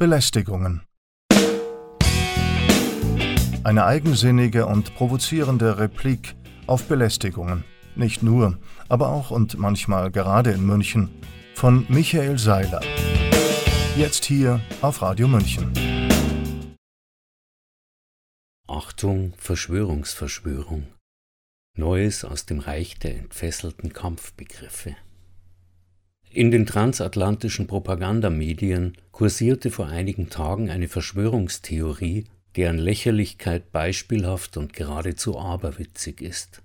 Belästigungen. Eine eigensinnige und provozierende Replik auf Belästigungen. Nicht nur, aber auch und manchmal gerade in München. Von Michael Seiler. Jetzt hier auf Radio München. Achtung, Verschwörungsverschwörung. Neues aus dem Reich der entfesselten Kampfbegriffe. In den transatlantischen Propagandamedien kursierte vor einigen Tagen eine Verschwörungstheorie, deren Lächerlichkeit beispielhaft und geradezu aberwitzig ist.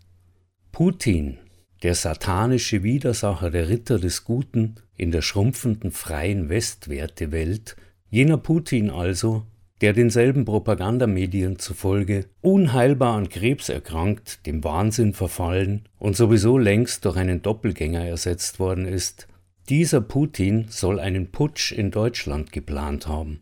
Putin, der satanische Widersacher der Ritter des Guten in der schrumpfenden freien Westwertewelt, jener Putin also, der denselben Propagandamedien zufolge unheilbar an Krebs erkrankt, dem Wahnsinn verfallen und sowieso längst durch einen Doppelgänger ersetzt worden ist, dieser Putin soll einen Putsch in Deutschland geplant haben,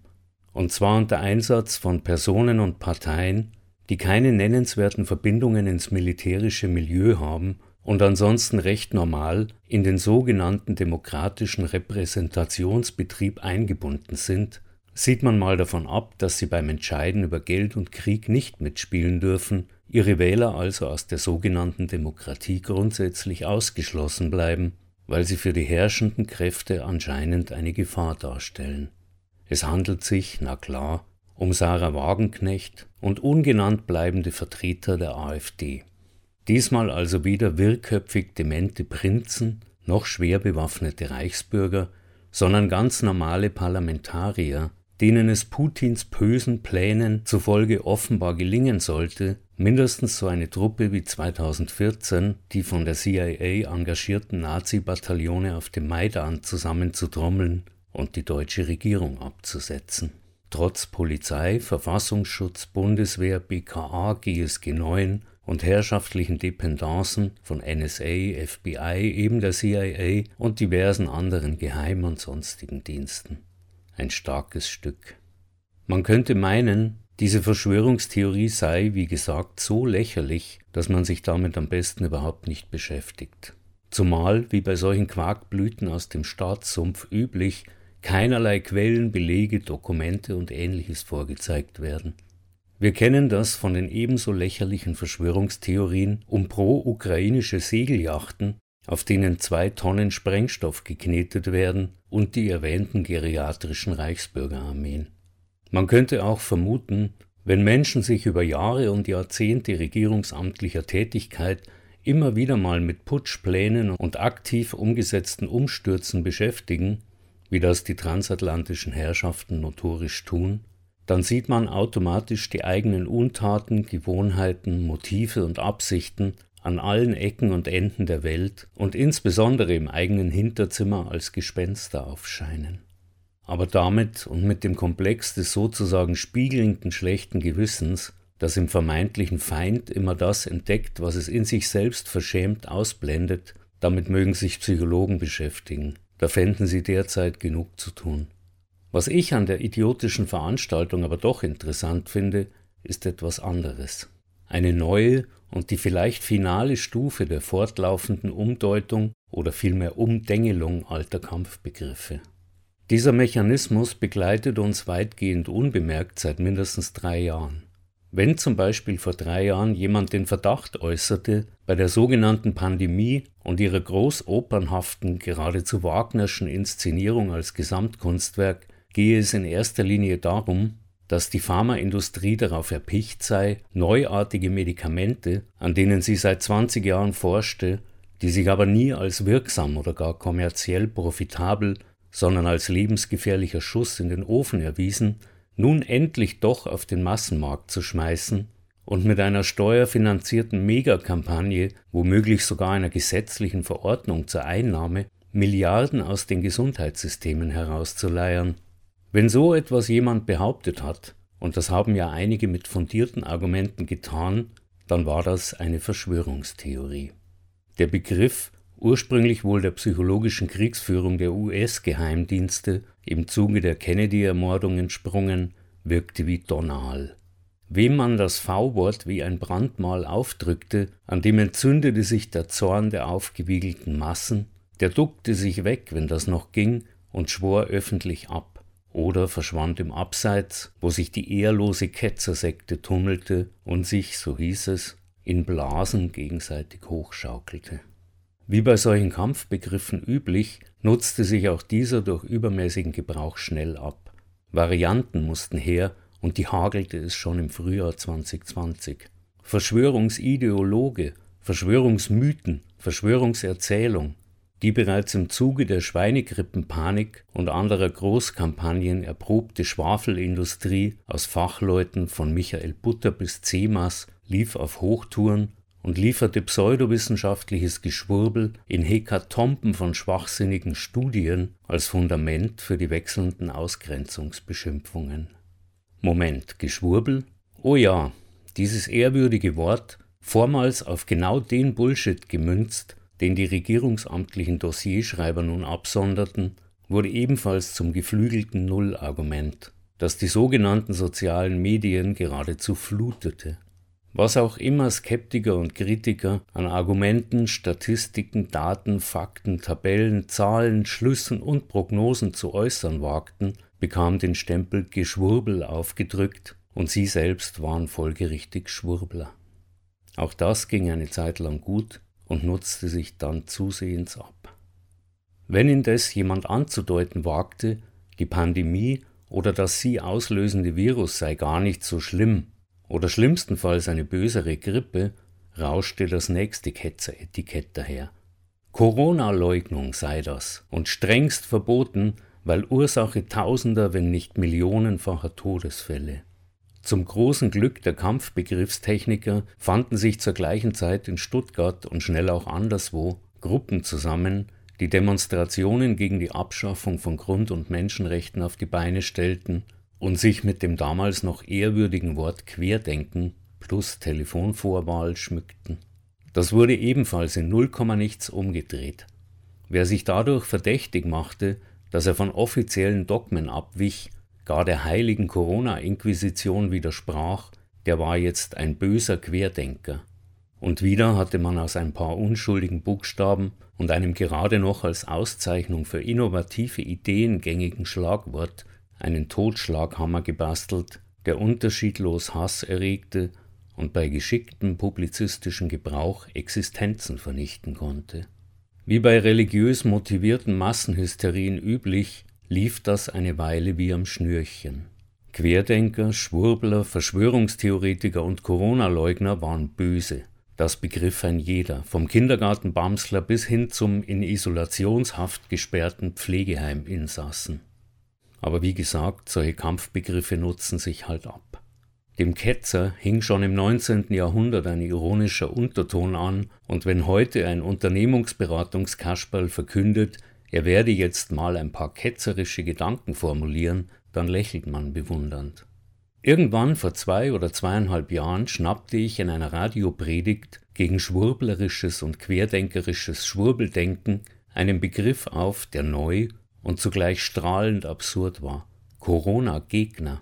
und zwar unter Einsatz von Personen und Parteien, die keine nennenswerten Verbindungen ins militärische Milieu haben und ansonsten recht normal in den sogenannten demokratischen Repräsentationsbetrieb eingebunden sind, sieht man mal davon ab, dass sie beim Entscheiden über Geld und Krieg nicht mitspielen dürfen, ihre Wähler also aus der sogenannten Demokratie grundsätzlich ausgeschlossen bleiben weil sie für die herrschenden Kräfte anscheinend eine Gefahr darstellen. Es handelt sich, na klar, um Sarah Wagenknecht und ungenannt bleibende Vertreter der AfD. Diesmal also wieder wirrköpfig demente Prinzen, noch schwer bewaffnete Reichsbürger, sondern ganz normale Parlamentarier, denen es Putins bösen Plänen zufolge offenbar gelingen sollte, mindestens so eine Truppe wie 2014 die von der CIA engagierten Nazi-Bataillone auf dem Maidan zusammenzutrommeln und die deutsche Regierung abzusetzen. Trotz Polizei, Verfassungsschutz, Bundeswehr, BKA, GSG 9 und herrschaftlichen Dependancen von NSA, FBI, eben der CIA und diversen anderen Geheim- und sonstigen Diensten ein starkes Stück. Man könnte meinen, diese Verschwörungstheorie sei, wie gesagt, so lächerlich, dass man sich damit am besten überhaupt nicht beschäftigt. Zumal, wie bei solchen Quarkblüten aus dem Staatssumpf üblich, keinerlei Quellen, Belege, Dokumente und ähnliches vorgezeigt werden. Wir kennen das von den ebenso lächerlichen Verschwörungstheorien um pro-ukrainische Segelyachten, auf denen zwei Tonnen Sprengstoff geknetet werden und die erwähnten geriatrischen Reichsbürgerarmeen. Man könnte auch vermuten, wenn Menschen sich über Jahre und Jahrzehnte regierungsamtlicher Tätigkeit immer wieder mal mit Putschplänen und aktiv umgesetzten Umstürzen beschäftigen, wie das die transatlantischen Herrschaften notorisch tun, dann sieht man automatisch die eigenen Untaten, Gewohnheiten, Motive und Absichten an allen Ecken und Enden der Welt und insbesondere im eigenen Hinterzimmer als Gespenster aufscheinen. Aber damit und mit dem Komplex des sozusagen spiegelnden schlechten Gewissens, das im vermeintlichen Feind immer das entdeckt, was es in sich selbst verschämt ausblendet, damit mögen sich Psychologen beschäftigen. Da fänden sie derzeit genug zu tun. Was ich an der idiotischen Veranstaltung aber doch interessant finde, ist etwas anderes. Eine neue und die vielleicht finale Stufe der fortlaufenden Umdeutung oder vielmehr Umdengelung alter Kampfbegriffe. Dieser Mechanismus begleitet uns weitgehend unbemerkt seit mindestens drei Jahren. Wenn zum Beispiel vor drei Jahren jemand den Verdacht äußerte, bei der sogenannten Pandemie und ihrer großopernhaften, geradezu Wagnerschen Inszenierung als Gesamtkunstwerk gehe es in erster Linie darum, dass die Pharmaindustrie darauf erpicht sei, neuartige Medikamente, an denen sie seit 20 Jahren forschte, die sich aber nie als wirksam oder gar kommerziell profitabel, sondern als lebensgefährlicher Schuss in den Ofen erwiesen, nun endlich doch auf den Massenmarkt zu schmeißen und mit einer steuerfinanzierten Megakampagne, womöglich sogar einer gesetzlichen Verordnung zur Einnahme, Milliarden aus den Gesundheitssystemen herauszuleiern, wenn so etwas jemand behauptet hat, und das haben ja einige mit fundierten Argumenten getan, dann war das eine Verschwörungstheorie. Der Begriff, ursprünglich wohl der psychologischen Kriegsführung der US-Geheimdienste im Zuge der Kennedy-Ermordung entsprungen, wirkte wie Donal. Wem man das V-Wort wie ein Brandmal aufdrückte, an dem entzündete sich der Zorn der aufgewiegelten Massen, der duckte sich weg, wenn das noch ging, und schwor öffentlich ab oder verschwand im Abseits, wo sich die ehrlose Ketzersekte tummelte und sich, so hieß es, in Blasen gegenseitig hochschaukelte. Wie bei solchen Kampfbegriffen üblich, nutzte sich auch dieser durch übermäßigen Gebrauch schnell ab. Varianten mussten her und die hagelte es schon im Frühjahr 2020. Verschwörungsideologe, Verschwörungsmythen, Verschwörungserzählung, die bereits im Zuge der Schweinegrippenpanik und anderer Großkampagnen erprobte Schwafelindustrie aus Fachleuten von Michael Butter bis Cemas lief auf Hochtouren und lieferte pseudowissenschaftliches Geschwurbel in Hekatomben von schwachsinnigen Studien als Fundament für die wechselnden Ausgrenzungsbeschimpfungen. Moment, Geschwurbel? Oh ja, dieses ehrwürdige Wort, vormals auf genau den Bullshit gemünzt, den die regierungsamtlichen Dossierschreiber nun absonderten, wurde ebenfalls zum geflügelten Nullargument, das die sogenannten sozialen Medien geradezu flutete. Was auch immer Skeptiker und Kritiker an Argumenten, Statistiken, Daten, Fakten, Tabellen, Zahlen, Schlüssen und Prognosen zu äußern wagten, bekam den Stempel Geschwurbel aufgedrückt und sie selbst waren folgerichtig Schwurbler. Auch das ging eine Zeit lang gut, und nutzte sich dann zusehends ab. Wenn indes jemand anzudeuten wagte, die Pandemie oder das sie auslösende Virus sei gar nicht so schlimm oder schlimmstenfalls eine bösere Grippe, rauschte das nächste Ketzeretikett daher. Corona-Leugnung sei das und strengst verboten, weil Ursache tausender, wenn nicht millionenfacher Todesfälle. Zum großen Glück der Kampfbegriffstechniker fanden sich zur gleichen Zeit in Stuttgart und schnell auch anderswo Gruppen zusammen, die Demonstrationen gegen die Abschaffung von Grund- und Menschenrechten auf die Beine stellten und sich mit dem damals noch ehrwürdigen Wort Querdenken plus Telefonvorwahl schmückten. Das wurde ebenfalls in null nichts umgedreht. Wer sich dadurch verdächtig machte, dass er von offiziellen Dogmen abwich gar der heiligen Corona-Inquisition widersprach, der war jetzt ein böser Querdenker. Und wieder hatte man aus ein paar unschuldigen Buchstaben und einem gerade noch als Auszeichnung für innovative Ideen gängigen Schlagwort einen Totschlaghammer gebastelt, der unterschiedlos Hass erregte und bei geschicktem publizistischen Gebrauch Existenzen vernichten konnte. Wie bei religiös motivierten Massenhysterien üblich, lief das eine Weile wie am Schnürchen. Querdenker, Schwurbler, Verschwörungstheoretiker und Corona-Leugner waren böse. Das begriff ein jeder, vom Kindergartenbamsler bis hin zum in Isolationshaft gesperrten Pflegeheiminsassen. Aber wie gesagt, solche Kampfbegriffe nutzen sich halt ab. Dem Ketzer hing schon im 19. Jahrhundert ein ironischer Unterton an, und wenn heute ein Unternehmungsberatungskasperl verkündet, er werde jetzt mal ein paar ketzerische Gedanken formulieren, dann lächelt man bewundernd. Irgendwann vor zwei oder zweieinhalb Jahren schnappte ich in einer Radiopredigt gegen schwurblerisches und querdenkerisches Schwurbeldenken einen Begriff auf, der neu und zugleich strahlend absurd war. Corona-Gegner.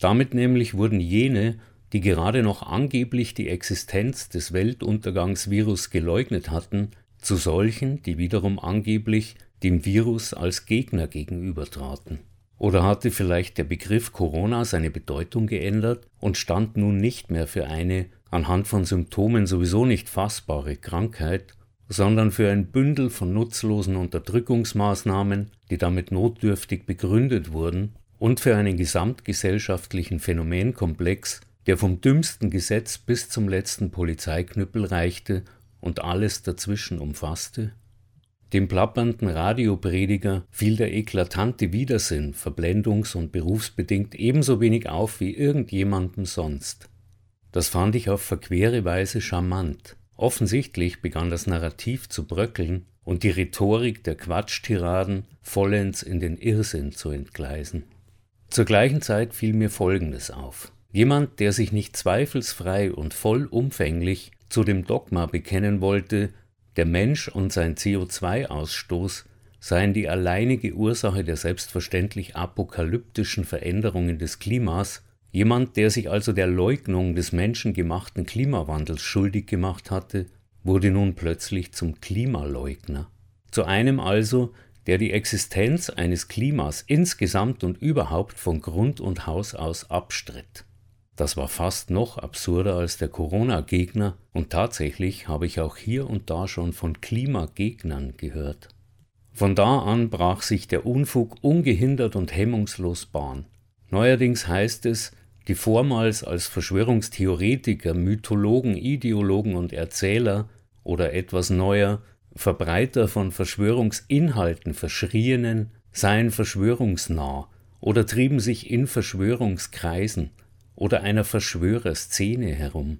Damit nämlich wurden jene, die gerade noch angeblich die Existenz des Weltuntergangsvirus geleugnet hatten, zu solchen, die wiederum angeblich dem Virus als Gegner gegenübertraten. Oder hatte vielleicht der Begriff Corona seine Bedeutung geändert und stand nun nicht mehr für eine anhand von Symptomen sowieso nicht fassbare Krankheit, sondern für ein Bündel von nutzlosen Unterdrückungsmaßnahmen, die damit notdürftig begründet wurden, und für einen gesamtgesellschaftlichen Phänomenkomplex, der vom dümmsten Gesetz bis zum letzten Polizeiknüppel reichte und alles dazwischen umfasste? Dem plappernden Radioprediger fiel der eklatante Widersinn verblendungs- und berufsbedingt ebenso wenig auf wie irgendjemandem sonst. Das fand ich auf verquere Weise charmant. Offensichtlich begann das Narrativ zu bröckeln und die Rhetorik der Quatschtiraden vollends in den Irrsinn zu entgleisen. Zur gleichen Zeit fiel mir Folgendes auf. Jemand, der sich nicht zweifelsfrei und vollumfänglich zu dem Dogma bekennen wollte, der Mensch und sein CO2-Ausstoß seien die alleinige Ursache der selbstverständlich apokalyptischen Veränderungen des Klimas, jemand, der sich also der Leugnung des menschengemachten Klimawandels schuldig gemacht hatte, wurde nun plötzlich zum Klimaleugner. Zu einem also, der die Existenz eines Klimas insgesamt und überhaupt von Grund und Haus aus abstritt. Das war fast noch absurder als der Corona-Gegner und tatsächlich habe ich auch hier und da schon von Klimagegnern gehört. Von da an brach sich der Unfug ungehindert und hemmungslos Bahn. Neuerdings heißt es, die vormals als Verschwörungstheoretiker, Mythologen, Ideologen und Erzähler oder etwas neuer Verbreiter von Verschwörungsinhalten verschrienen, seien verschwörungsnah oder trieben sich in Verschwörungskreisen oder einer Verschwörerszene herum.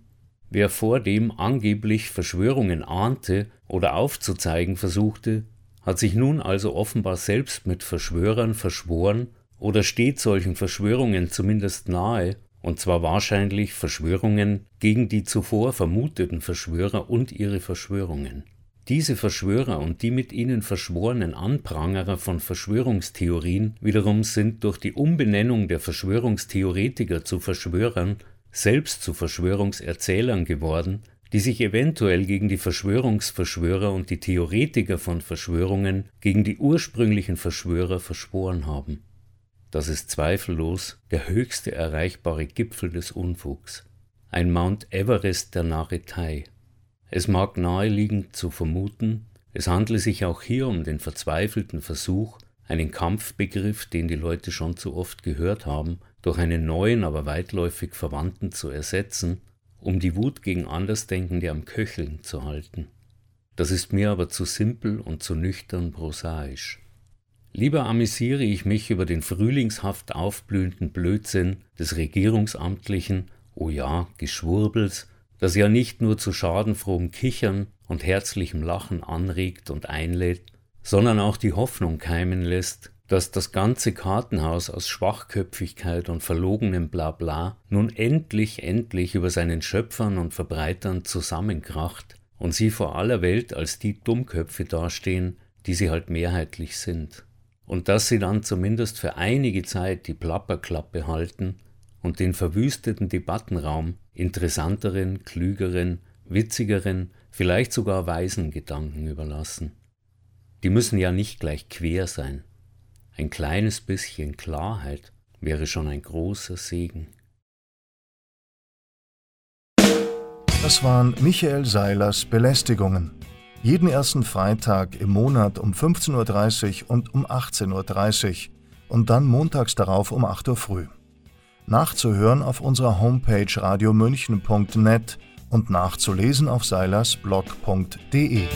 Wer vor dem angeblich Verschwörungen ahnte oder aufzuzeigen versuchte, hat sich nun also offenbar selbst mit Verschwörern verschworen oder steht solchen Verschwörungen zumindest nahe, und zwar wahrscheinlich Verschwörungen gegen die zuvor vermuteten Verschwörer und ihre Verschwörungen. Diese Verschwörer und die mit ihnen verschworenen Anprangerer von Verschwörungstheorien wiederum sind durch die Umbenennung der Verschwörungstheoretiker zu Verschwörern selbst zu Verschwörungserzählern geworden, die sich eventuell gegen die Verschwörungsverschwörer und die Theoretiker von Verschwörungen gegen die ursprünglichen Verschwörer verschworen haben. Das ist zweifellos der höchste erreichbare Gipfel des Unfugs, ein Mount Everest der Narretei. Es mag naheliegend zu vermuten, es handle sich auch hier um den verzweifelten Versuch, einen Kampfbegriff, den die Leute schon zu oft gehört haben, durch einen neuen, aber weitläufig verwandten zu ersetzen, um die Wut gegen Andersdenkende am Köcheln zu halten. Das ist mir aber zu simpel und zu nüchtern prosaisch. Lieber amüsiere ich mich über den frühlingshaft aufblühenden Blödsinn des regierungsamtlichen, oh ja, Geschwurbels das ja nicht nur zu schadenfrohem Kichern und herzlichem Lachen anregt und einlädt, sondern auch die Hoffnung keimen lässt, dass das ganze Kartenhaus aus Schwachköpfigkeit und verlogenem Blabla nun endlich, endlich über seinen Schöpfern und Verbreitern zusammenkracht und sie vor aller Welt als die Dummköpfe dastehen, die sie halt mehrheitlich sind. Und dass sie dann zumindest für einige Zeit die Plapperklappe halten und den verwüsteten Debattenraum interessanteren, klügeren, witzigeren, vielleicht sogar weisen Gedanken überlassen. Die müssen ja nicht gleich quer sein. Ein kleines bisschen Klarheit wäre schon ein großer Segen. Das waren Michael Seilers Belästigungen. Jeden ersten Freitag im Monat um 15.30 Uhr und um 18.30 Uhr und dann montags darauf um 8 Uhr früh nachzuhören auf unserer Homepage radiomünchen.net und nachzulesen auf seilersblog.de.